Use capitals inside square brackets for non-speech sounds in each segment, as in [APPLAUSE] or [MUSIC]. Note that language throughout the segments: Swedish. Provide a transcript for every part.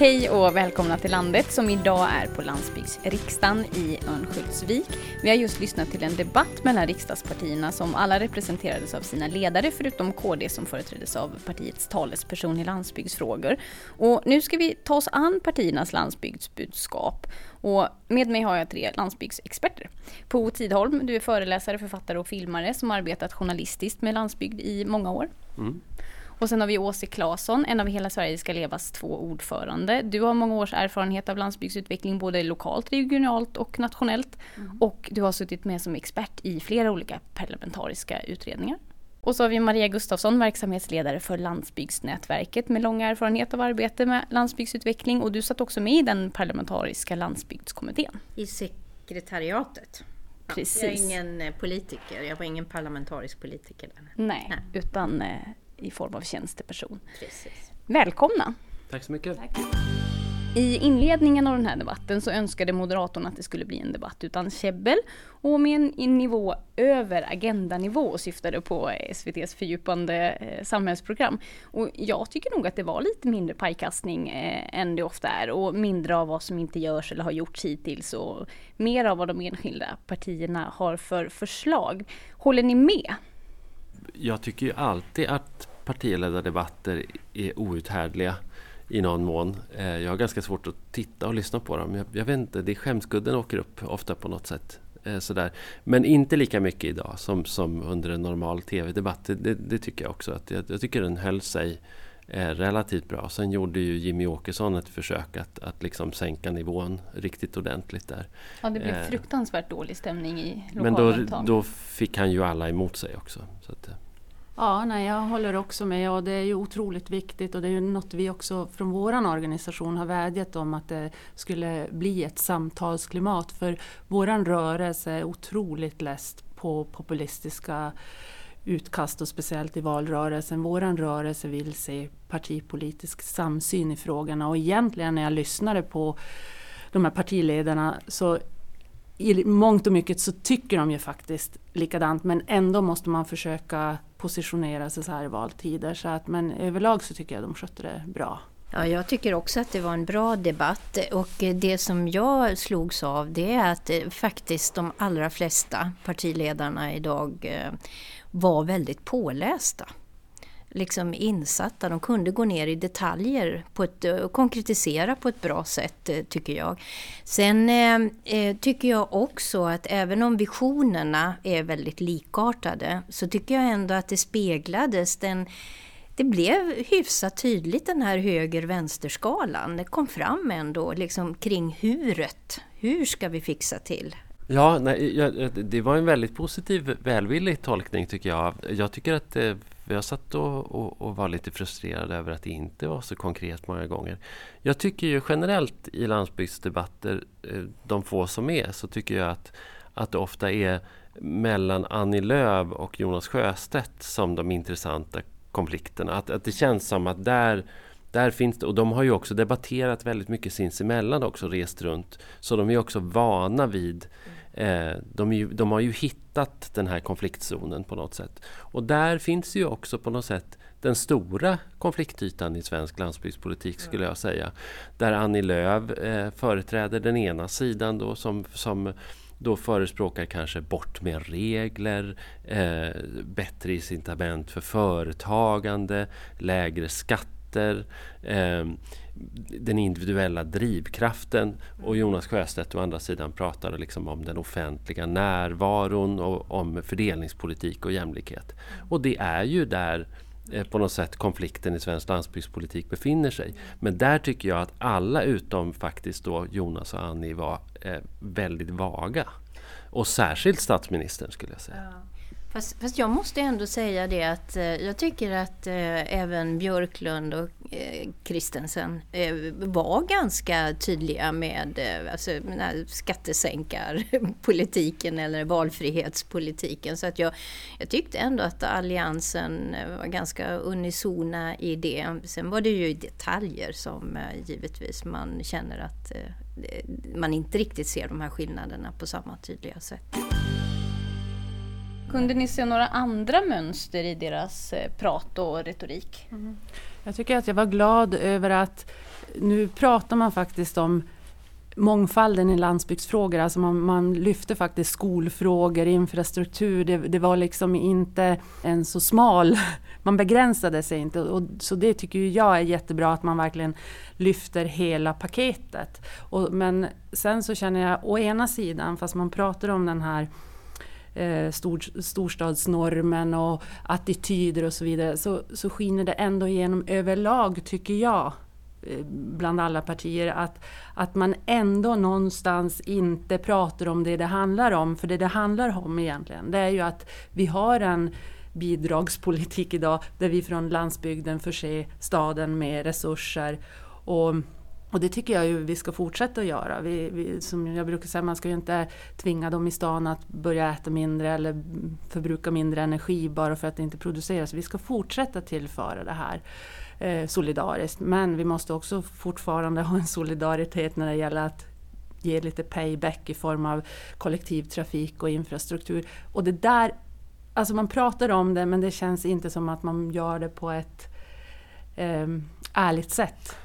Hej och välkomna till landet som idag är på landsbygdsriksdagen i Örnsköldsvik. Vi har just lyssnat till en debatt mellan riksdagspartierna som alla representerades av sina ledare förutom KD som företräddes av partiets talesperson i landsbygdsfrågor. Och nu ska vi ta oss an partiernas landsbygdsbudskap. Och med mig har jag tre landsbygdsexperter. Po Tidholm, du är föreläsare, författare och filmare som arbetat journalistiskt med landsbygd i många år. Mm. Och sen har vi Åse Claesson, en av Hela Sverige ska levas två ordförande. Du har många års erfarenhet av landsbygdsutveckling både lokalt, regionalt och nationellt. Mm. Och du har suttit med som expert i flera olika parlamentariska utredningar. Och så har vi Maria Gustafsson, verksamhetsledare för Landsbygdsnätverket med lång erfarenhet av arbete med landsbygdsutveckling och du satt också med i den parlamentariska landsbygdskommittén. I sekretariatet. Precis. jag är ingen eh, politiker, jag var ingen parlamentarisk politiker. Nej, Nej. utan eh, i form av tjänsteperson. Precis. Välkomna! Tack så mycket! Tack. I inledningen av den här debatten så önskade Moderaterna att det skulle bli en debatt utan käbbel och med en nivå över agendanivå syftade på SVTs fördjupande eh, samhällsprogram. Och jag tycker nog att det var lite mindre pajkastning eh, än det ofta är och mindre av vad som inte görs eller har gjorts hittills och mer av vad de enskilda partierna har för förslag. Håller ni med? Jag tycker ju alltid att partiledardebatter är outhärdliga i någon mån. Eh, jag har ganska svårt att titta och lyssna på dem. Jag, jag vet inte, det är skämskudden åker upp ofta på något sätt. Eh, sådär. Men inte lika mycket idag som, som under en normal tv-debatt. Det, det, tycker jag också. Att jag, jag tycker den höll sig eh, relativt bra. Sen gjorde ju Jimmy Åkesson ett försök att, att liksom sänka nivån riktigt ordentligt där. Ja, det blev fruktansvärt dålig stämning i lokalen. Men då, då fick han ju alla emot sig också. Så att, Ja, nej, jag håller också med. Och det är ju otroligt viktigt. Och det är ju något vi också från vår organisation har vädjat om att det skulle bli ett samtalsklimat. För våran rörelse är otroligt läst på populistiska utkast och speciellt i valrörelsen. Våran rörelse vill se partipolitisk samsyn i frågorna. Och egentligen när jag lyssnade på de här partiledarna så i mångt och mycket så tycker de ju faktiskt likadant. Men ändå måste man försöka positionera sig så här i valtider. Så att, men överlag så tycker jag de skötte det bra. Ja, jag tycker också att det var en bra debatt och det som jag slogs av det är att eh, faktiskt de allra flesta partiledarna idag eh, var väldigt pålästa liksom insatta. De kunde gå ner i detaljer på ett, eh, och konkretisera på ett bra sätt eh, tycker jag. Sen eh, eh, tycker jag också att även om visionerna är väldigt likartade så tycker jag ändå att det speglades den det blev hyfsat tydligt den här höger-vänster-skalan. Det kom fram ändå liksom kring huret. Hur ska vi fixa till Ja, nej, det var en väldigt positiv, välvillig tolkning tycker jag. Jag tycker att jag satt och, och, och, var lite frustrerad över att det inte var så konkret många gånger. Jag tycker ju generellt i landsbygdsdebatter, eh, de få som är, så tycker jag att, att det ofta är mellan Annie Lööf och Jonas Sjöstedt som de intressanta konflikterna. Att, att det känns som att där där finns det, och de har ju också debatterat väldigt mycket sinsemellan också, rest runt. Så de är också vana vid de, ju, de, har ju hittat den här konfliktzonen på något sätt. Och där finns ju också på något sätt den stora konfliktytan i svensk landsbygdspolitik skulle jag säga. Där Annie Lööf eh, företräder den ena sidan då som, som då förespråkar kanske bort med regler, eh, bättre incitament för företagande, lägre skatter. Eh, den individuella drivkraften och Jonas Sjöstedt å andra sidan pratar liksom om den offentliga närvaron och om fördelningspolitik och jämlikhet. Och det är ju där eh, på något sätt konflikten i svensk landsbygdspolitik befinner sig. Men där tycker jag att alla utom faktiskt då Jonas och Annie var eh, väldigt vaga. Och särskilt statsministern skulle jag säga. Ja. Fast, fast, jag måste ändå säga det att eh, jag tycker att eh, även Björklund och eh, Kristensen eh, var ganska tydliga med eh, alltså, skattesänkarpolitiken eller valfrihetspolitiken. Så att jag, jag tyckte ändå att Alliansen eh, var ganska unisona i det. Sen var det ju detaljer som eh, givetvis man känner att eh, man inte riktigt ser de här skillnaderna på samma tydliga sätt. Kunde ni se några andra mönster i deras eh, prat och retorik? Mm. Jag tycker att jag var glad över att nu pratar man faktiskt om mångfalden i landsbygdsfrågor. Alltså man, man lyfte faktiskt skolfrågor, infrastruktur. Det, det, var liksom inte en så smal... [LAUGHS] Man begränsade sig inte. Och, så det tycker jag är jättebra att man verkligen lyfter hela paketet. Och, men sen så känner jag å ena sidan, fast man pratar om den här eh, stor, storstadsnormen och attityder och så vidare, så, så skiner det ändå igenom överlag, tycker jag, eh, bland alla partier att, att man ändå någonstans inte pratar om det det handlar om. För det det handlar om egentligen, det är ju att vi har en bidragspolitik idag där vi från landsbygden förser staden med resurser. Och och det tycker jag ju vi ska fortsätta att göra. Vi, vi, som jag brukar säga, man ska ju inte tvinga dem i stan att börja äta mindre eller förbruka mindre energi bara för att det inte produceras. Vi ska fortsätta tillföra det här eh, solidariskt. Men vi måste också fortfarande ha en solidaritet när det gäller att ge lite payback i form av kollektivtrafik och infrastruktur. Och det där, alltså man pratar om det men det känns inte som att man gör det på ett eh, ärligt sätt.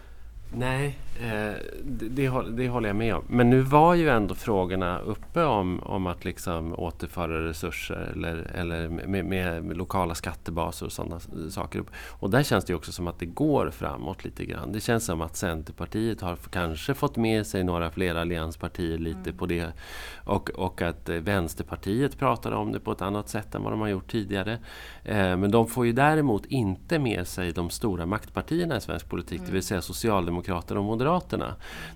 Nej, eh, det, det, håller jag med om. Men nu var ju ändå frågorna uppe om, om att liksom återföra resurser eller, eller med, med, lokala skattebaser och sådana saker. Och där känns det också som att det går framåt lite grann. Det känns som att Centerpartiet har kanske fått med sig några fler allianspartier lite mm. på det. Och, och att eh, Vänsterpartiet pratar om det på ett annat sätt än vad de har gjort tidigare. Eh, men de får ju däremot inte med sig de stora maktpartierna i svensk politik, mm. det vill säga Socialdemokraterna och Moderaterna.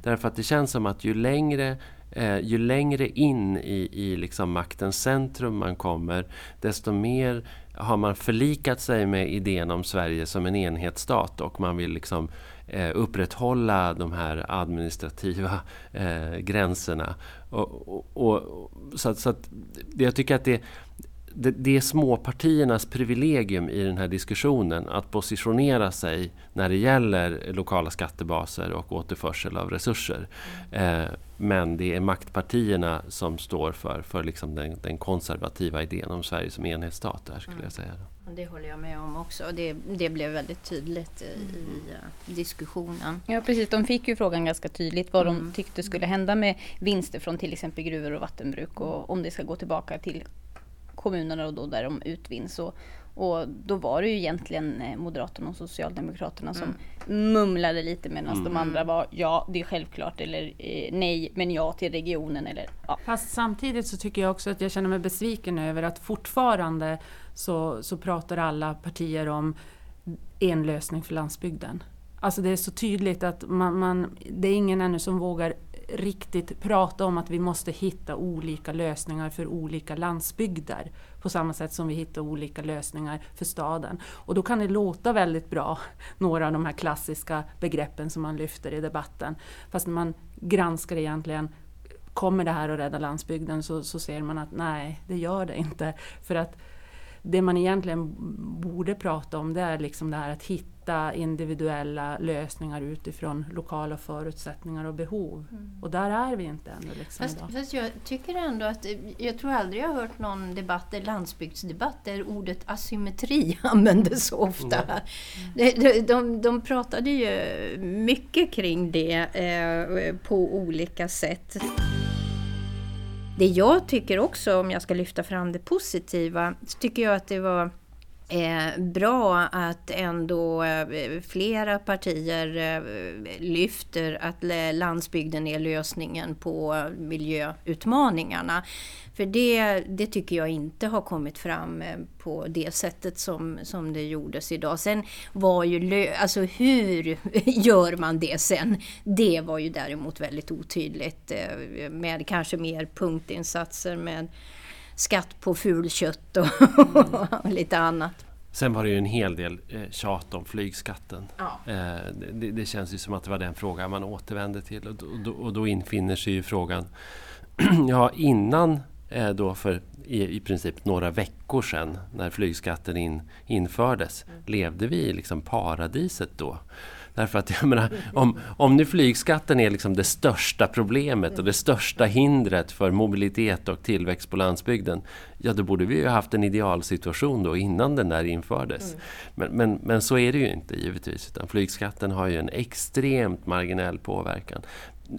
Därför att det känns som att ju längre eh, ju längre in i, i liksom maktens centrum man kommer, desto mer har man förlikat sig med idén om Sverige som en enhetsstat och man vill liksom eh, upprätthålla de här administrativa eh, gränserna. Och, och, och, så, så att, jag tycker att det, det, det är småpartiernas privilegium i den här diskussionen att positionera sig när det gäller lokala skattebaser och återförsel av resurser. Eh, men det är maktpartierna som står för, för liksom den, den konservativa idén om Sverige som enhetsstat. Där, skulle jag säga. Det håller jag med om också. Det, det blev väldigt tydligt i, i uh, diskussionen. Ja precis, de fick ju frågan ganska tydligt vad mm. de tyckte skulle hända med vinster från till exempel gruvor och vattenbruk och om det ska gå tillbaka till kommunerna och då där de utvinns. Och, och då var det ju egentligen eh, Moderaterna och Socialdemokraterna som mm. mumlade lite medan mm. de andra var ja, det är självklart eller eh, nej, men ja till regionen. Eller, ja. Fast samtidigt så tycker jag också att jag känner mig besviken över att fortfarande så, så pratar alla partier om en lösning för landsbygden. Alltså det är så tydligt att man, man, det är ingen ännu som vågar riktigt prata om att vi måste hitta olika lösningar för olika landsbygder. På samma sätt som vi hittar olika lösningar för staden. Och då kan det låta väldigt bra, några av de här klassiska begreppen som man lyfter i debatten. Fast när man granskar egentligen, kommer det här att rädda landsbygden? Så, så ser man att nej, det gör det inte. För att det man egentligen borde prata om det är liksom det här att hitta individuella lösningar utifrån lokala förutsättningar och behov. Mm. Och där är vi inte ännu. Liksom fast, fast, jag tycker ändå att, jag tror aldrig jag har hört någon debatt, landsbygdsdebatt, där ordet asymmetri [LAUGHS] användes så ofta. Mm. De, de, de pratade ju mycket kring det eh, på olika sätt. Det jag tycker också, om jag ska lyfta fram det positiva, så tycker jag att det var eh, bra att ändå eh, flera partier eh, lyfter att landsbygden är lösningen på miljöutmaningarna. För det, det tycker jag inte har kommit fram eh, på det sättet som, som det gjordes idag. Sen var ju, alltså hur [LAUGHS] gör man det sen? Det var ju däremot väldigt otydligt eh, med kanske mer punktinsatser med skatt på fulkött och, [LAUGHS] och lite annat. Sen var det ju en hel del eh, tjat om flygskatten. Ja. Eh, det, det, känns ju som att det var den frågan man återvände till och då, och då infinner sig ju frågan [CLEARS THROAT] Ja, innan eh, då för i, i princip några veckor sedan när flygskatten in, infördes, mm. levde vi i liksom paradiset då? Därför att jag menar, om, om nu flygskatten är liksom det största problemet och det största hindret för mobilitet och tillväxt på landsbygden, ja då borde vi ju haft en idealsituation då innan den där infördes. Mm. Men, men, men så är det ju inte givetvis, utan flygskatten har ju en extremt marginell påverkan.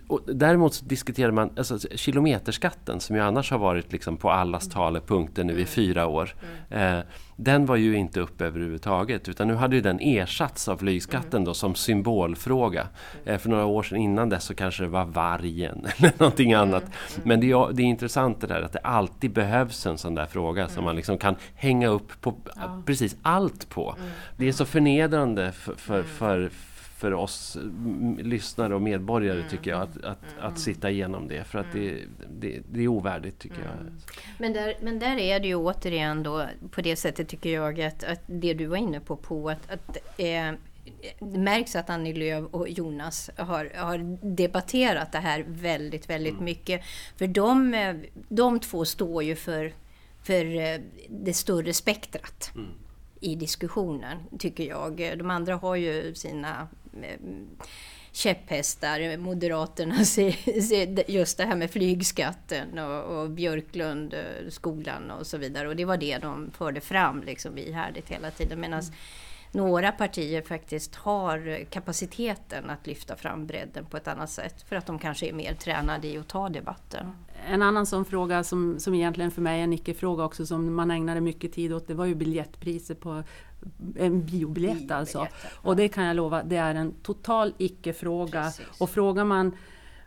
Och däremot diskuterar man alltså, kilometerskatten som ju annars har varit liksom på allas mm. talepunkter nu i mm. fyra år. Mm. Eh, den var ju inte uppe överhuvudtaget utan nu hade ju den ersatts av flygskatten då som symbolfråga. Eh, för några år sedan innan dess så kanske det var vargen [LAUGHS] eller någonting annat. Men det är, det är intressant det där att det alltid behövs en sån där fråga som man liksom kan hänga upp på precis allt på. Det är så förnedrande för, för, för för oss lyssnare och medborgare mm. tycker jag att, att, mm. att sitta igenom det. För att det, det, det är ovärdigt tycker jag. Mm. Men där, men där är det ju återigen då på det sättet tycker jag att, att det du var inne på, på att, att eh, det märks att Annie Lööf och Jonas har, har debatterat det här väldigt, väldigt mm. mycket. För de, eh, de två står ju för, för eh, det större spektrat. Mm i diskussionen, tycker jag. De andra har ju sina käpphästar. Moderaterna [LAUGHS] just det här med flygskatten och, och Björklund, eh, skolan och så vidare. Och det var det de förde fram liksom ihärdigt hela tiden. Medan mm några partier faktiskt har kapaciteten att lyfta fram bredden på ett annat sätt. För att de kanske är mer tränade i att ta debatten. En annan sån fråga som, som egentligen för mig är en icke-fråga också som man ägnade mycket tid åt det var ju biljettpriser på en biobiljett alltså. Och det kan jag lova, det är en total icke-fråga. Och frågar man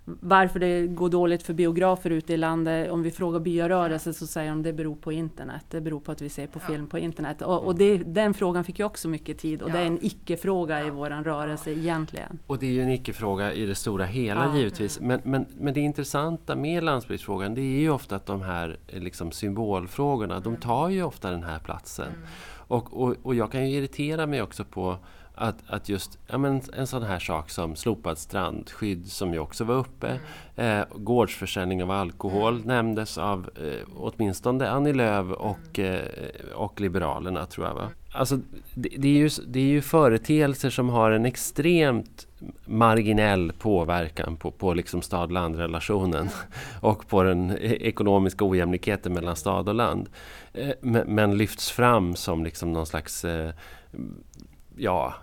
varför det går dåligt för biografer ute i landet. Om vi frågar byarörelsen så säger de att det beror på internet. Det beror på att vi ser på film på internet. Och, och det, den frågan fick ju också mycket tid och ja. det är en icke-fråga ja. i våran rörelse egentligen. Och det är ju en icke-fråga i det stora hela ja. givetvis. Men, men, men det intressanta med landsbygdsfrågan det är ju ofta att de här liksom, symbolfrågorna, mm. de tar ju ofta den här platsen. Mm. Och, och, och jag kan ju irritera mig också på att, att just ja, men en sån här sak som slopad strandskydd som ju också var uppe. Mm. Eh, gårdsförsäljning av alkohol mm. nämndes av eh, åtminstone Annie Lööf och, mm. eh, och Liberalerna tror jag. Va? Alltså, det, det, är ju, det är ju företeelser som har en extremt marginell påverkan på, på liksom stad-land-relationen mm. och på den e-, ekonomiska ojämlikheten mellan stad och land. Eh, men, men lyfts fram som liksom någon slags eh, ja,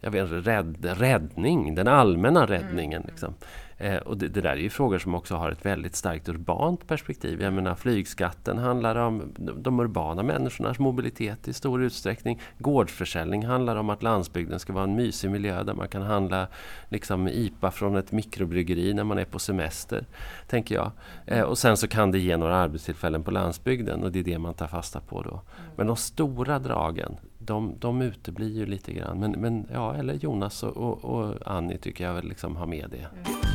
jag vet inte, rädd, räddning, den allmänna räddningen. Mm. Liksom. Eh, och det, det, där är ju frågor som också har ett väldigt starkt urbant perspektiv. Jag menar flygskatten handlar om de urbana människornas mobilitet i stor utsträckning. Gårdsförsäljning handlar om att landsbygden ska vara en mysig miljö där man kan handla liksom, IPA från ett mikrobryggeri när man är på semester. Tänker jag. Eh, och sen så kan det ge några arbetstillfällen på landsbygden och det är det man tar fasta på då. Mm. Men de stora dragen, de, de uteblir ju lite grann. Men, men ja, eller Jonas och, och, och Annie tycker jag väl liksom har med det. Mm.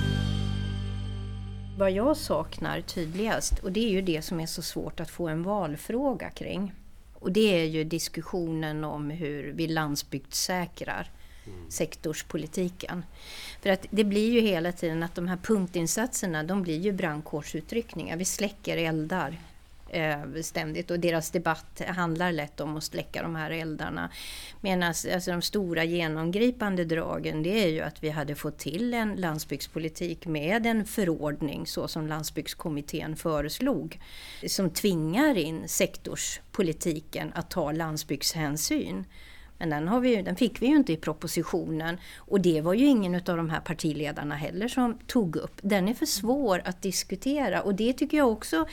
Vad jag saknar tydligast, och det är ju det som är så svårt att få en valfråga kring. Och det är ju diskussionen om hur vi landsbygdssäkrar mm. sektorspolitiken. För att det blir ju hela tiden att de här punktinsatserna, de blir ju brandkårsutryckningar. Vi släcker eldar Eh, ständigt och deras debatt handlar lätt om att släcka de här eldarna. Medan alltså, de stora genomgripande dragen det är ju att vi hade fått till en landsbygdspolitik med en förordning så som landsbygdskommittén föreslog. Som tvingar in sektorspolitiken att ta landsbygdshänsyn. Men den, har vi, den fick vi ju inte i propositionen och det var ju ingen av de här partiledarna heller som tog upp. Den är för svår att diskutera och det tycker jag också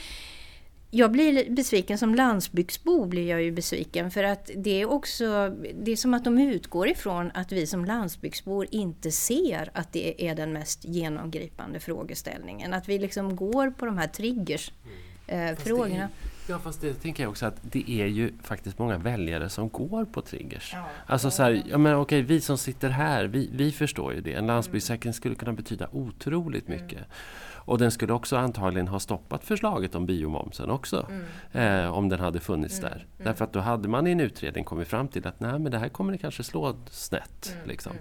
jag blir besviken, som landsbygdsbo blir jag ju besviken för att det är också, det är som att de utgår ifrån att vi som landsbygdsbor inte ser att det är den mest genomgripande frågeställningen. Att vi liksom går på de här triggersfrågorna. Mm. Eh, ja fast det tänker jag också att det är ju faktiskt många väljare som går på triggers. Ja. Alltså så här, ja men okej vi som sitter här, vi, vi förstår ju det. En landsbygdssäkring skulle kunna betyda otroligt mycket. Mm. Och den skulle också antagligen ha stoppat förslaget om biomomsen också. Mm. Eh, om den hade funnits mm. där. Mm. Därför att då hade man i en utredning kommit fram till att nej men det här kommer det kanske slå snett. Mm. Liksom.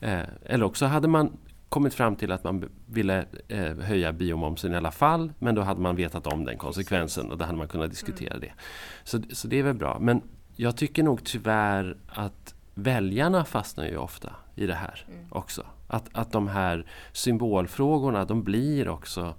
Mm. Eh, eller också hade man kommit fram till att man ville eh, höja biomomsen i alla fall. Men då hade man vetat om den konsekvensen och då hade man kunnat diskutera mm. det. Så, så det är väl bra. Men jag tycker nog tyvärr att väljarna fastnar ju ofta i det här mm. också. Att, att de här symbolfrågorna de blir också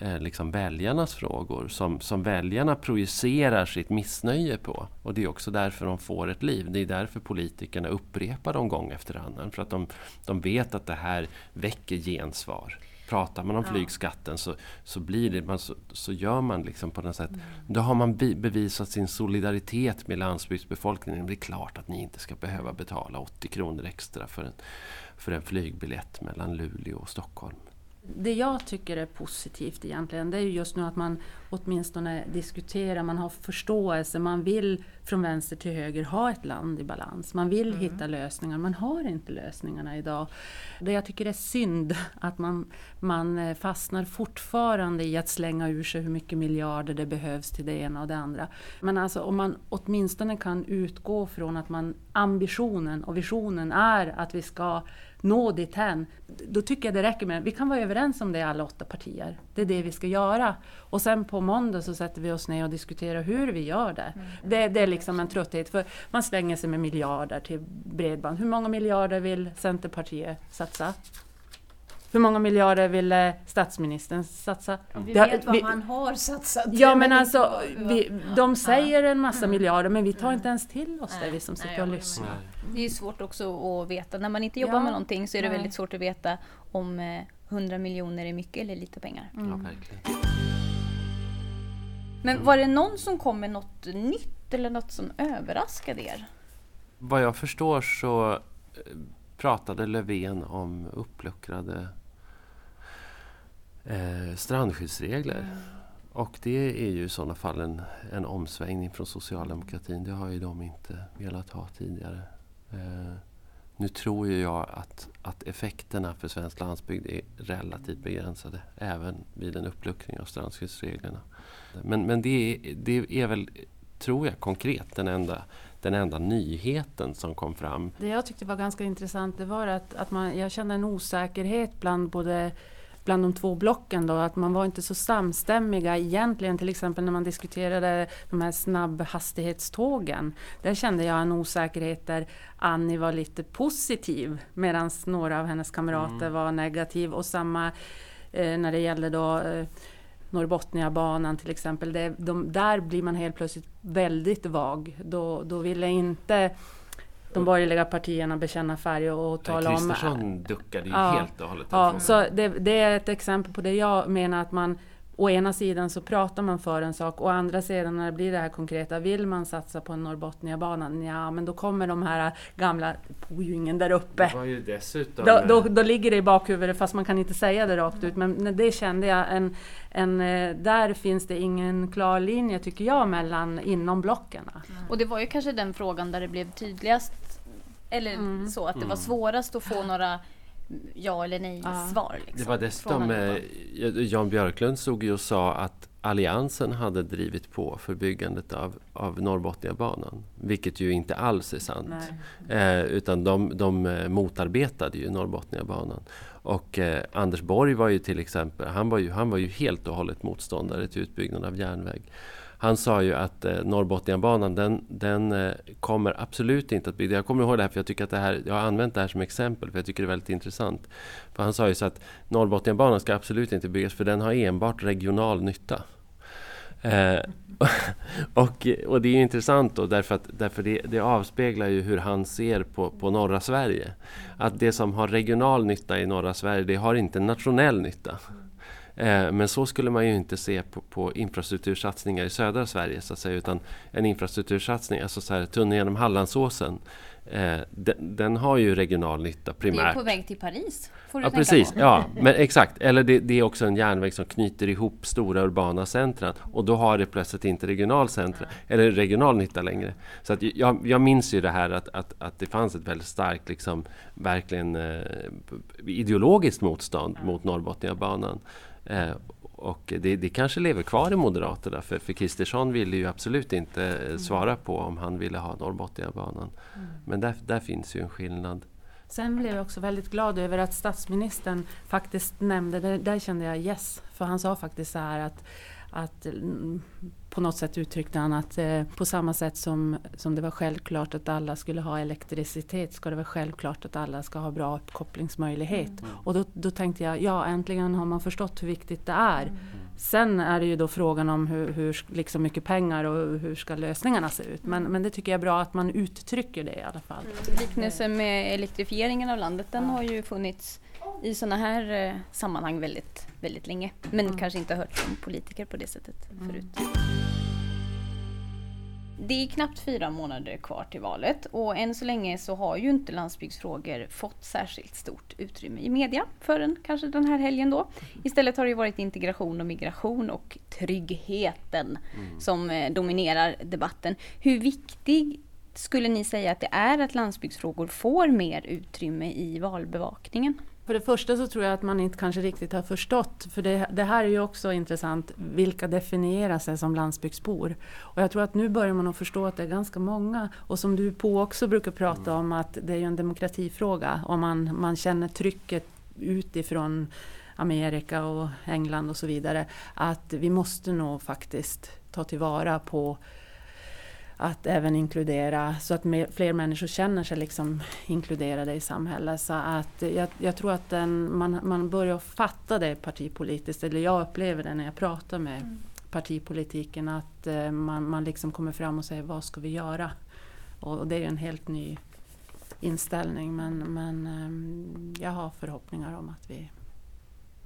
eh, liksom väljarnas frågor som, som väljarna projicerar sitt missnöje på. Och det är också därför de får ett liv. Det är därför politikerna upprepar dem gång efter annan. För att de, de vet att det här väcker gensvar. Pratar man om ja. flygskatten så, så, blir det, man, så, så gör man liksom på något sätt. Mm. Då har man be, bevisat sin solidaritet med landsbygdsbefolkningen. Det är klart att ni inte ska behöva betala 80 kronor extra för en, för en flygbiljett mellan Luleå och Stockholm. Det jag tycker är positivt egentligen det är just nu att man åtminstone diskuterar, man har förståelse, man vill från vänster till höger ha ett land i balans. Man vill mm. hitta lösningar, man har inte lösningarna idag. Det jag tycker är synd [LAUGHS] att man, man eh, fastnar fortfarande i att slänga ur sig hur mycket miljarder det behövs till det ena och det andra. Men alltså om man åtminstone kan utgå från att man ambitionen och visionen är att vi ska nå dithän, då tycker jag det räcker med, vi kan vara överens om det alla åtta partier. Det är det vi ska göra. Och sen på måndag så sätter vi oss ner och diskuterar hur vi gör det. Mm. Det, det, är liksom en trötthet, för man slänger sig med miljarder till bredband. Hur många miljarder vill Centerpartiet satsa? Hur många miljarder vill statsministern satsa? Vi vet vad han har satsat. Ja men alltså, vi, de säger en massa miljarder men vi tar inte ens till oss det, vi som sitter och lyssnar. Det är ju svårt också att veta. När man inte jobbar ja, med någonting så är det nej. väldigt svårt att veta om 100 eh, miljoner är mycket eller lite pengar. Mm. Ja, verkligen. Men var det någon som kom med något nytt eller något som överraskade er? Vad jag förstår så eh, pratade Löfven om uppluckrade eh, strandskyddsregler. Mm. Och det är ju i sådana fall en, en omsvängning från socialdemokratin. Det har ju de inte velat ha tidigare. Eh, nu tror ju jag att, att effekterna för svensk landsbygd är relativt begränsade även vid en uppluckring av strandskyddsreglerna. Men, men det, det är väl, tror jag, konkret den enda, den enda nyheten som kom fram. Det jag tyckte var ganska intressant det var att, att man, jag kände en osäkerhet bland både bland de två blocken då, att man var inte så samstämmiga egentligen, till exempel när man diskuterade de här snabbhastighetstågen. Där kände jag en osäkerhet där Annie var lite positiv medan några av hennes kamrater mm. var negativ och samma eh, när det gällde då eh, Norrbotniabanan till exempel. Det, de, där blir man helt plötsligt väldigt vag. Då, då ville inte de borgerliga partierna bekänna färg och tala om... Kristersson duckade ju ja, helt och hållet. Ja, så det, det, är ett exempel på det jag menar att man Å ena sidan så pratar man för en sak, å andra sidan när det blir det här konkreta, vill man satsa på en Norrbotniabanan? Ja, men då kommer de här gamla, bor ju ingen där uppe. Det var ju dessutom... Då, då, då, ligger det i bakhuvudet, fast man kan inte säga det rakt ut. Men det kände jag, en, en, eh, där finns det ingen klar linje tycker jag mellan, inom blocken. Och det var ju kanske den frågan där det blev tydligast eller mm. så, att det var mm. svårast att få några ja eller nej ja. svar. Liksom, det var dessutom, eh, Jan Björklund stod ju och sa att Alliansen hade drivit på för byggandet av, av Norrbotniabanan. Vilket ju inte alls är sant. Eh, utan de, de eh, motarbetade ju Norrbotniabanan. Och eh, Anders Borg var ju till exempel, han var ju, han var ju helt och hållet motståndare till utbyggnad av järnväg. Han sa ju att eh, Norrbotniabanan den, den eh, kommer absolut inte att byggas. Jag kommer ihåg det här för jag tycker att det här, jag har använt det här som exempel för jag tycker det är väldigt intressant. För han sa ju så att Norrbotniabanan ska absolut inte byggas för den har enbart regional nytta. Eh, [LAUGHS] och, och det är intressant då därför att därför det, det avspeglar ju hur han ser på, på norra Sverige. Att det som har regional nytta i norra Sverige det har inte nationell nytta. Eh, men så skulle man ju inte se på, på, infrastruktursatsningar i södra Sverige så att säga, utan en infrastruktursatsning, alltså så här, tunneln genom Hallandsåsen, eh, den, den, har ju regional nytta primärt. Det är på väg till Paris, får du ja, tänka precis, på. Ja, men exakt. Eller det, det, är också en järnväg som knyter ihop stora urbana centra och då har det plötsligt inte regional, centra, eller regional nytta längre. Så att jag, jag minns ju det här att, att, att det fanns ett väldigt starkt, liksom, verkligen eh, ideologiskt motstånd mot Norrbotniabanan. Eh, och det, det, kanske lever kvar i Moderaterna för, för Kristersson ville ju absolut inte eh, mm. svara på om han ville ha Norrbotniabanan. Mm. Men där, där finns ju en skillnad. Sen blev jag också väldigt glad över att statsministern faktiskt nämnde, där kände jag yes, för han sa faktiskt så här att att mm, på något sätt uttryckte han att eh, på samma sätt som, som det var självklart att alla skulle ha elektricitet ska det vara självklart att alla ska ha bra uppkopplingsmöjlighet. Mm. Och då, då tänkte jag, ja äntligen har man förstått hur viktigt det är. Mm. Sen är det ju då frågan om hur, hur liksom mycket pengar och hur ska lösningarna se ut. Men, men det tycker jag är bra att man uttrycker det i alla fall. Mm. Liknelsen med elektrifieringen av landet den har ju funnits i sådana här eh, sammanhang väldigt, väldigt länge. Men mm. kanske inte hört från politiker på det sättet mm. förut. Det är knappt fyra månader kvar till valet och än så länge så har ju inte landsbygdsfrågor fått särskilt stort utrymme i media förrän kanske den här helgen då. Istället har det varit integration och migration och tryggheten mm. som eh, dominerar debatten. Hur viktig skulle ni säga att det är att landsbygdsfrågor får mer utrymme i valbevakningen? För det första så tror jag att man inte kanske riktigt har förstått, för det, det, här är ju också intressant, vilka definierar sig som landsbygdsbor? Och jag tror att nu börjar man att förstå att det är ganska många, och som du på också brukar prata mm. om, att det är ju en demokratifråga, och man, man känner trycket utifrån Amerika och England och så vidare, att vi måste nog faktiskt ta tillvara på att även inkludera så att fler människor känner sig liksom inkluderade i samhället. Så att jag, jag tror att den, man, man börjar fatta det partipolitiskt, eller jag upplever det när jag pratar med mm. partipolitiken, att eh, man, man liksom kommer fram och säger vad ska vi göra? Och, och det är en helt ny inställning men, men eh, jag har förhoppningar om att vi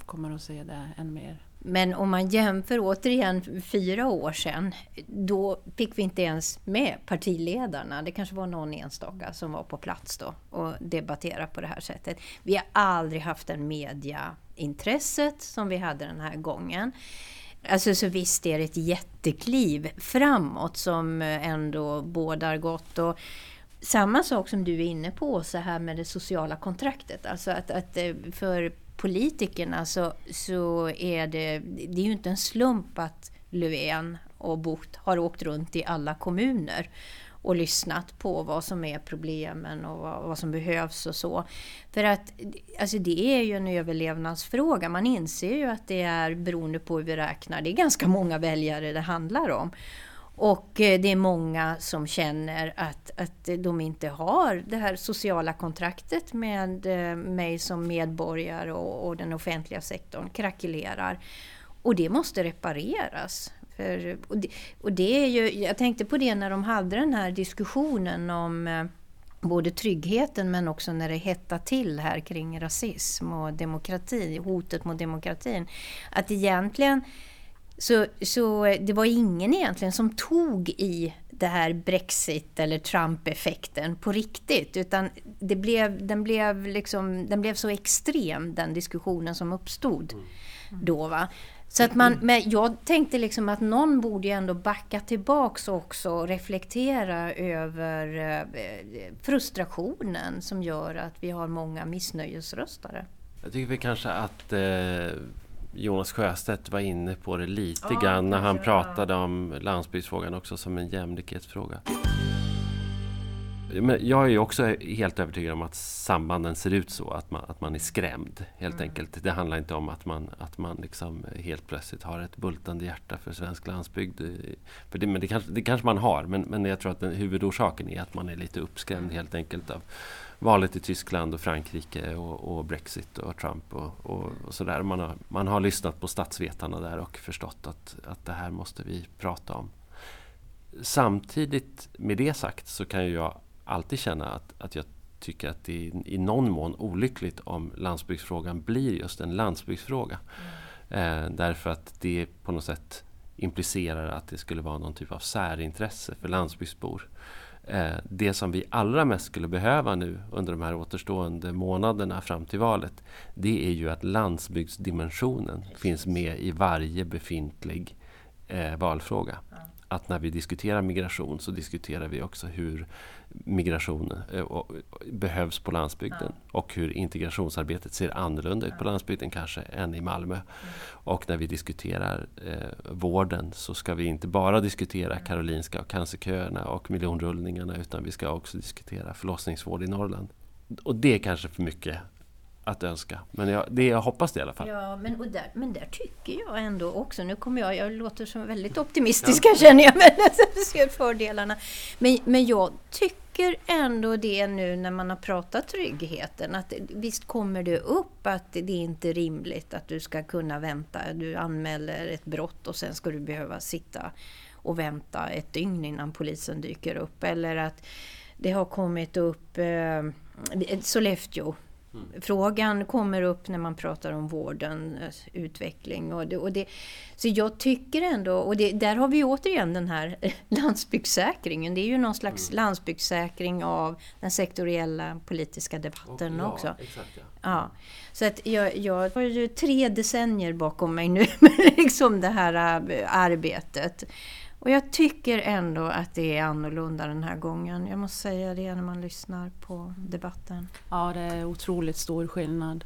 kommer att se det än mer men om man jämför återigen fyra år sedan, då fick vi inte ens med partiledarna. Det kanske var någon enstaka som var på plats då och debatterade på det här sättet. Vi har aldrig haft den mediaintresset som vi hade den här gången. Alltså så visst är det ett jättekliv framåt som ändå bådar gott. Och samma sak som du är inne på, så här med det sociala kontraktet. Alltså att, att eh, för politikerna så, så är det, det är ju inte en slump att Löfven och Bucht har åkt runt i alla kommuner och lyssnat på vad som är problemen och vad, vad, som behövs och så. För att alltså det är ju en överlevnadsfråga. Man inser ju att det är beroende på hur vi räknar. Det är ganska många väljare det handlar om. Och eh, det är många som känner att, att de inte har det här sociala kontraktet med eh, mig som medborgare och, och den offentliga sektorn krackelerar. Och det måste repareras. För, och, det, och det är ju, jag tänkte på det när de hade den här diskussionen om eh, både tryggheten men också när det hettar till här kring rasism och demokrati, hotet mot demokratin. Att egentligen så, så det var ingen egentligen som tog i det här Brexit eller Trump-effekten på riktigt. Utan det blev, den, blev liksom, den blev så extrem, den diskussionen som uppstod mm. då. Va? Så att man, men jag tänkte liksom att någon borde ju ändå backa tillbaks också och reflektera över eh, frustrationen som gör att vi har många missnöjesröstare. Jag tycker väl kanske att eh Jonas Sjöstedt var inne på det lite ja, grann när han pratade om landsbygdsfrågan också som en jämlikhetsfråga. Men jag är ju också helt övertygad om att sambanden ser ut så, att man, att man är skrämd helt mm. enkelt. Det handlar inte om att man, att man liksom helt plötsligt har ett bultande hjärta för svensk landsbygd. För det, men det kanske, det kanske man har, men, men jag tror att den, huvudorsaken är att man är lite uppskrämd helt enkelt av valet i Tyskland och Frankrike och, och Brexit och Trump och, och, och sådär. Man har, man har lyssnat på statsvetarna där och förstått att, att det här måste vi prata om. Samtidigt med det sagt så kan jag alltid känna att, att jag tycker att det är i någon mån olyckligt om landsbygdsfrågan blir just en landsbygdsfråga. Mm. Eh, därför att det på något sätt implicerar att det skulle vara någon typ av särintresse för landsbygdsbor. Eh, det som vi allra mest skulle behöva nu under de här återstående månaderna fram till valet det är ju att landsbygdsdimensionen finns med i varje befintlig eh, valfråga. Att när vi diskuterar migration så diskuterar vi också hur migration eh, behövs på landsbygden och hur integrationsarbetet ser annorlunda ut på landsbygden kanske än i Malmö. Mm. Och när vi diskuterar eh, vården så ska vi inte bara diskutera mm. Karolinska och cancerköerna och miljonrullningarna utan vi ska också diskutera förlossningsvård i Norrland. Och det är kanske för mycket att önska. Men jag, det, jag hoppas det i alla fall. Ja, men, och där, men där tycker jag ändå också, nu kommer jag, jag låter som väldigt optimistisk ja. känner jag, [LAUGHS] men jag ser fördelarna. Men, men jag tycker ändå det nu när man har pratat tryggheten, att visst kommer det upp att det är inte rimligt att du ska kunna vänta, du anmäler ett brott och sen ska du behöva sitta och vänta ett dygn innan polisen dyker upp. Eller att det har kommit upp eh, Sollefteå Mm. Frågan kommer upp när man pratar om vårdens utveckling. Och det, och det, så jag tycker ändå, och det, där har vi återigen den här [LAUGHS] landsbygdssäkringen. Det är ju någon slags mm. landsbygdssäkring av den sektoriella politiska debatten ja, också. Exakt, ja. ja. Så att jag, jag har ju tre decennier bakom mig nu [LAUGHS] med liksom det här äh, arbetet. Och jag tycker ändå att det är annorlunda den här gången. Jag måste säga det när man lyssnar på debatten. Ja, det är otroligt stor skillnad.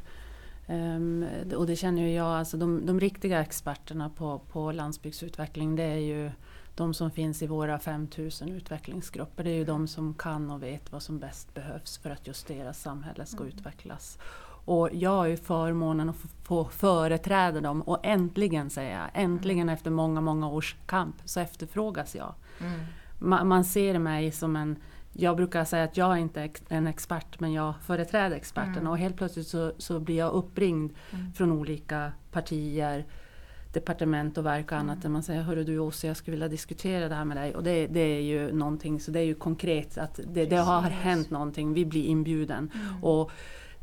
Um, och det känner ju jag, alltså de, de riktiga experterna på, på landsbygdsutveckling det är ju de som finns i våra 5000 utvecklingsgrupper. Det är ju de som kan och vet vad som bäst behövs för att just deras samhälle ska mm. utvecklas. Och jag har ju förmånen att få företräda dem och äntligen säger jag, äntligen mm. efter många, många års kamp så efterfrågas jag. Mm. Man, man ser mig som en jag brukar säga att jag är inte är en expert men jag företräder experterna mm. och helt plötsligt så, så blir jag uppringd mm. från olika partier, departement och verk och annat mm. där man säger Hörru du Åse jag skulle vilja diskutera det här med dig och det, det är ju någonting så det är ju konkret att det, det har hänt någonting, vi blir inbjuden. Mm. Och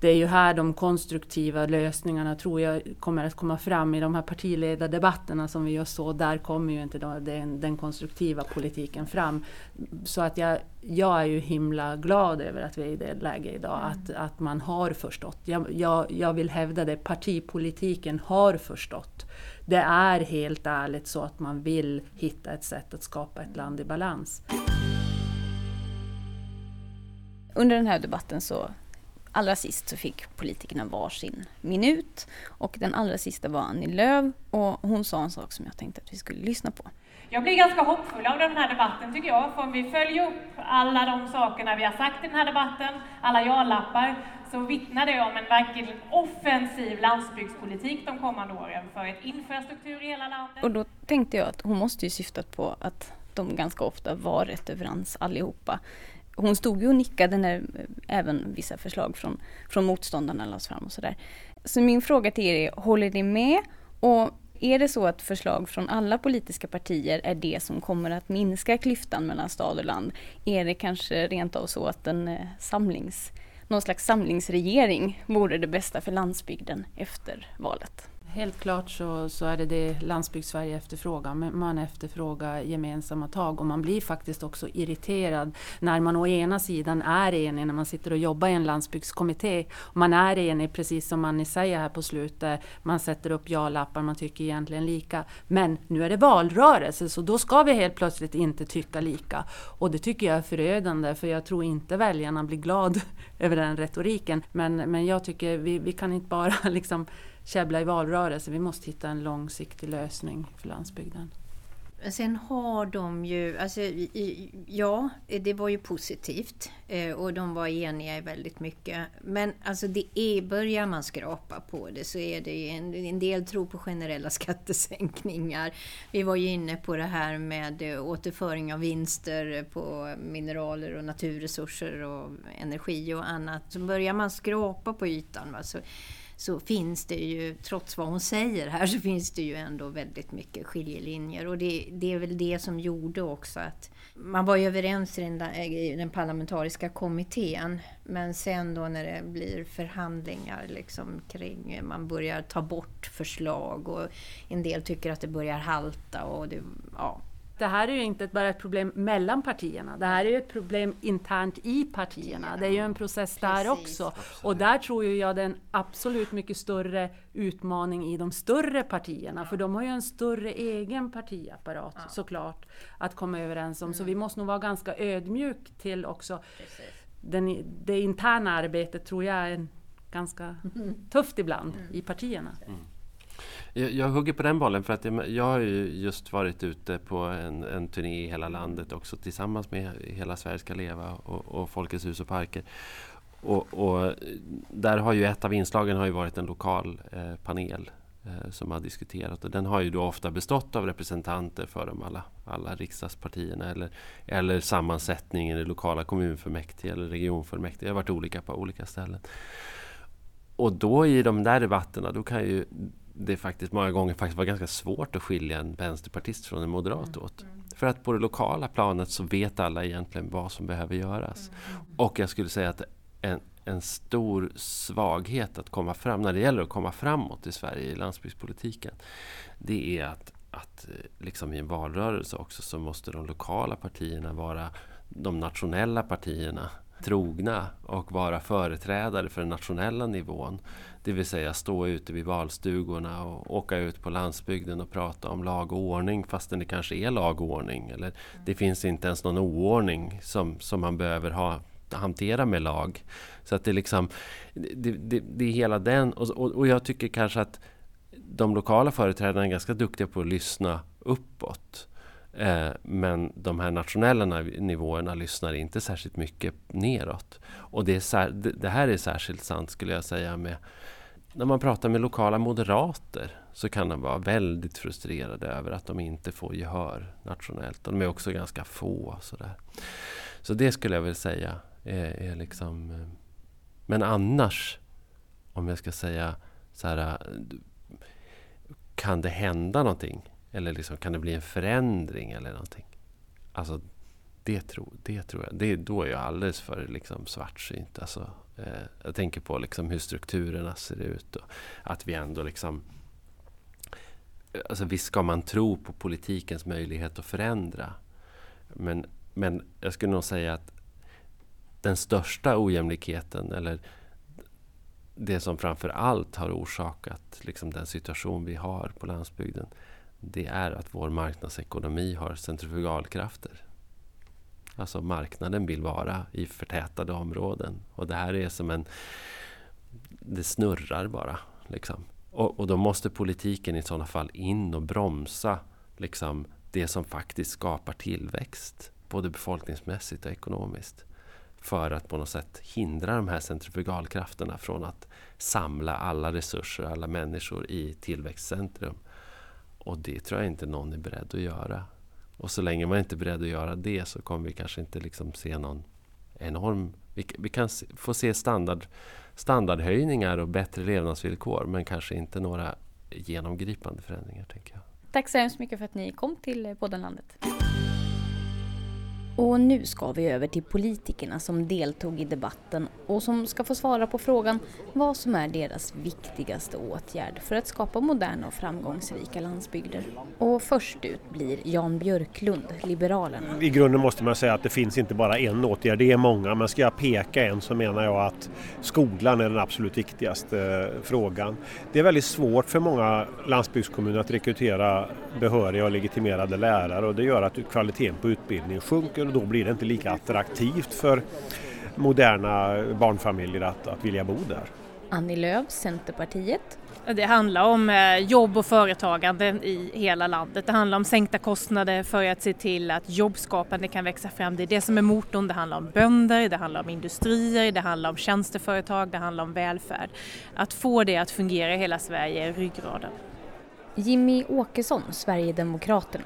det är ju här de konstruktiva lösningarna tror jag kommer att komma fram i de här partiledardebatterna som vi just så. Där kommer ju inte den, den konstruktiva politiken fram. Så att jag, jag är ju himla glad över att vi är i det läget idag, mm. att, att man har förstått. Jag, jag, jag vill hävda det, partipolitiken har förstått. Det är helt ärligt så att man vill hitta ett sätt att skapa ett land i balans. Under den här debatten så allra sist så fick politikerna varsin minut och den allra sista var Annie Lööf och hon sa en sak som jag tänkte att vi skulle lyssna på. Jag blir ganska hoppfull av den här debatten tycker jag, för om vi följer upp alla de sakerna vi har sagt i den här debatten, alla ja-lappar, så vittnar det om en verkligen offensiv landsbygdspolitik de kommande åren för ett infrastruktur i hela landet. Och då tänkte jag att hon måste ju syftat på att de ganska ofta var rätt överens allihopa hon stod ju och nickade när även vissa förslag från, från motståndarna lades fram och sådär. Så min fråga till er är, håller ni med? Och är det så att förslag från alla politiska partier är det som kommer att minska klyftan mellan stad och land? Är det kanske rent av så att en eh, samlings, någon slags samlingsregering vore det bästa för landsbygden efter valet? Helt klart så, så är det det Landsbygdssverige efterfrågar. Man efterfrågar gemensamma tag och man blir faktiskt också irriterad när man å ena sidan är enig när man sitter och jobbar i en landsbygdskommitté. Man är enig precis som man säger här på slutet. Man sätter upp ja-lappar, man tycker egentligen lika. Men nu är det valrörelse så då ska vi helt plötsligt inte tycka lika. Och det tycker jag är förödande för jag tror inte väljarna blir glad [LAUGHS] över den retoriken. Men, men jag tycker vi, vi kan inte bara [LAUGHS] liksom käbbla i valrörelsen. Vi måste hitta en långsiktig lösning för landsbygden. Sen har de ju, alltså, ja, det var ju positivt eh, och de var eniga i väldigt mycket. Men alltså det är, börjar man skrapa på det så är det en, en del tror på generella [LAUGHS] skattesänkningar. Vi var ju inne på det här med eh, återföring av vinster på mineraler och naturresurser och energi och annat. Så börjar man skrapa på ytan va, så så finns det ju, trots vad hon säger här, så finns det ju ändå väldigt mycket skiljelinjer. Och det, det är väl det som gjorde också att man var ju överens i den, eh, i den parlamentariska kommittén. Men sen då när det blir förhandlingar liksom kring, man börjar ta bort förslag och en del tycker att det börjar halta och det, ja, det här är ju inte bara ett problem mellan partierna. Det här är ju ett problem internt i partierna. Det är ju en process Precis. där också. Och där tror jag det är en absolut mycket större utmaning i de större partierna. För de har ju en större egen partiapparat ja. såklart att komma överens om. Mm. Så vi måste nog vara ganska ödmjuk till också. Den, det interna arbetet tror jag är ganska mm. tufft ibland mm. i partierna. Mm. Jag, jag hugger på den bollen för att jag, har ju just varit ute på en, en turné i hela landet också tillsammans med Hela Sverige ska leva och, och Folkets hus och parker. och, och, där har ju ett av inslagen har ju varit en lokal eh, panel eh, som har diskuterat och den har ju då ofta bestått av representanter för de alla, alla riksdagspartierna eller, eller sammansättningen i lokala kommunfullmäktige eller regionfullmäktige. Det har varit olika på olika ställen. Och då i de där debatterna då kan ju det faktiskt många gånger faktiskt vara ganska svårt att skilja en vänsterpartist från en moderat mm. åt. För att på det lokala planet så vet alla egentligen vad som behöver göras. Mm. Och jag skulle säga att en, en stor svaghet att komma fram när det gäller att komma framåt i Sverige i landsbygdspolitiken. Det är att, att eh, liksom i en valrörelse också så måste de lokala partierna vara de nationella partierna trogna och vara företrädare för den nationella nivån. Det vill säga stå ute vid valstugorna och åka ut på landsbygden och prata om lag och ordning fastän det kanske är lag och ordning. Eller det finns inte ens någon oordning som, som man behöver ha, hantera med lag. Så att det, liksom, det, det, det är hela den. Och, och, och jag tycker kanske att de lokala företrädarna är ganska duktiga på att lyssna uppåt. Eh, men de här nationella nivåerna lyssnar inte särskilt mycket neråt. Och det, är, det här är särskilt sant skulle jag säga med när man pratar med lokala moderater så kan de vara väldigt frustrerade över att de inte får gehör nationellt. De är också ganska få. Sådär. Så det skulle jag vilja säga är, är liksom... Eh, men annars, om jag ska säga så här, eh, kan det hända någonting? Eller liksom, kan det bli en förändring eller någonting? Alltså, det, tro, det tror jag. Det, då är jag alldeles för liksom svartsynt. Alltså, eh, jag tänker på liksom hur strukturerna ser ut. Och att vi ändå liksom... Eh, alltså visst ska man tro på politikens möjlighet att förändra. Men, men jag skulle nog säga att den största ojämlikheten eller det som framför allt har orsakat liksom den situation vi har på landsbygden det är att vår marknadsekonomi har centrifugalkrafter. Alltså marknaden vill vara i förtätade områden. Och det här är som en... Det snurrar bara. Liksom. Och, och då måste politiken i sådana fall in och bromsa liksom, det som faktiskt skapar tillväxt. Både befolkningsmässigt och ekonomiskt. För att på något sätt hindra de här centrifugalkrafterna från att samla alla resurser, alla människor i tillväxtcentrum. Och det tror jag inte någon är beredd att göra. Och så länge man inte är beredd att göra det så kommer vi kanske inte liksom se någon enorm... Vi, vi kan se, få se standard, standardhöjningar och bättre levnadsvillkor men kanske inte några genomgripande förändringar. tänker jag. Tack så hemskt mycket för att ni kom till eh, Poddenlandet. Och nu ska vi över till politikerna som deltog i debatten och som ska få svara på frågan vad som är deras viktigaste åtgärd för att skapa moderna och framgångsrika landsbygder. Och först ut blir Jan Björklund, Liberalerna. I grunden måste man säga att det finns inte bara en åtgärd, det är många. Men ska jag peka en så menar jag att skolan är den absolut viktigaste eh, frågan. Det är väldigt svårt för många landsbygdskommuner att rekrytera behöriga och legitimerade lärare och det gör att kvaliteten på utbildningen sjunker och då blir det inte lika attraktivt för moderna barnfamiljer att, att vilja bo där. Annie Lööf, Centerpartiet. Det handlar om eh, jobb och företagande i hela landet. Det handlar om sänkta kostnader för att se till att jobbskapande kan växa fram. Det är det som är motorn. Det handlar om bönder, det handlar om industrier, det handlar om tjänsteföretag, det handlar om välfärd. Att få det att fungera i hela Sverige är ryggraden. Jimmy Åkesson, Sverigedemokraterna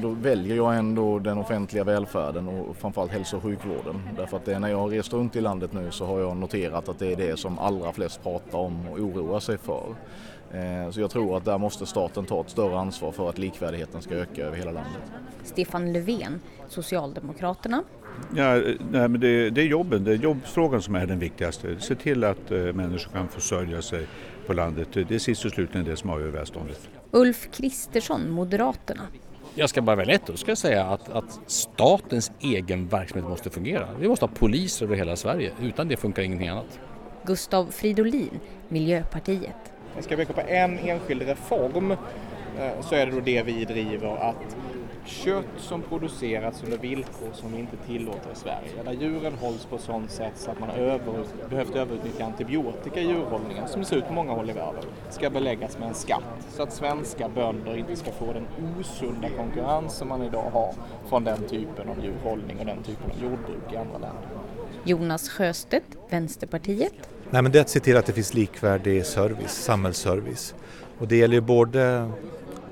då väljer jag ändå den offentliga välfärden och framförallt hälso och sjukvården. Därför att det, när jag har rest runt i landet nu så har jag noterat att det är det som allra flest pratar om och oroar sig för. Eh, så jag tror att där måste staten ta ett större ansvar för att likvärdigheten ska öka över hela landet. Stefan Löfven, Socialdemokraterna. Ja, nej, men det, det, är jobben, det är jobbfrågan som är den viktigaste. Se till att uh, människor kan försörja sig på landet. Det är sist och slutligen det som avgör välståndet. Ulf Kristersson, Moderaterna. Jag ska bara välja ett då, ska jag säga att, att statens egen verksamhet måste fungera. Vi måste ha poliser över hela Sverige, utan det funkar ingenting annat. Gustav Fridolin, Miljöpartiet. Jag ska peka på en enskild reform eh, så är det då det vi driver att kött som producerats under villkor som vi inte tillåter i Sverige, där djuren hålls på ett sådant sätt så att man över, behövt överutnyttja antibiotika i djurhållningen, som det ser ut på många håll i världen, ska beläggas med en skatt så att svenska bönder inte ska få den osunda konkurrens som man idag har från den typen av djurhållning och den typen av jordbruk i andra länder. Jonas Sjöstedt, Vänsterpartiet. Nej, men det är att se till att det finns likvärdig service, samhällsservice. Och det gäller ju både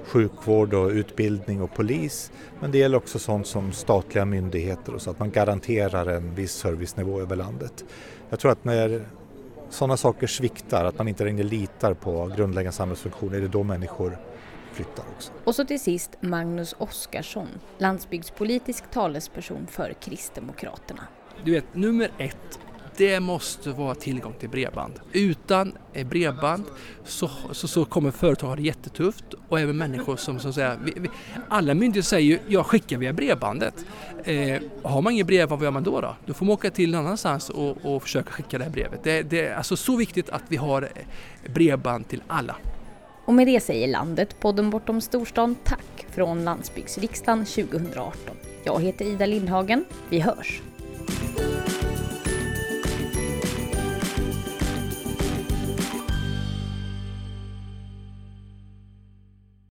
sjukvård och utbildning och polis. Men det gäller också sånt som statliga myndigheter och så att man garanterar en viss servicenivå över landet. Jag tror att när sådana saker sviktar, att man inte längre litar på grundläggande samhällsfunktioner, är det då människor flyttar också. Och så till sist Magnus Oskarsson, landsbygdspolitisk talesperson för Kristdemokraterna. Du vet, nummer ett det måste vara tillgång till bredband. Utan eh, bredband så, så, så kommer företag ha det jättetufft och även människor som, som säger, vi, vi, alla myndigheter säger ju jag skickar via bredbandet. Eh, har man inget bredband, vad gör man då? Då, då får man åka till någon annanstans och, och försöka skicka det här brevet. Det, det är alltså så viktigt att vi har eh, bredband till alla. Och med det säger landet, podden Bortom storstan, tack från Landsbygdsriksdagen 2018. Jag heter Ida Lindhagen. Vi hörs!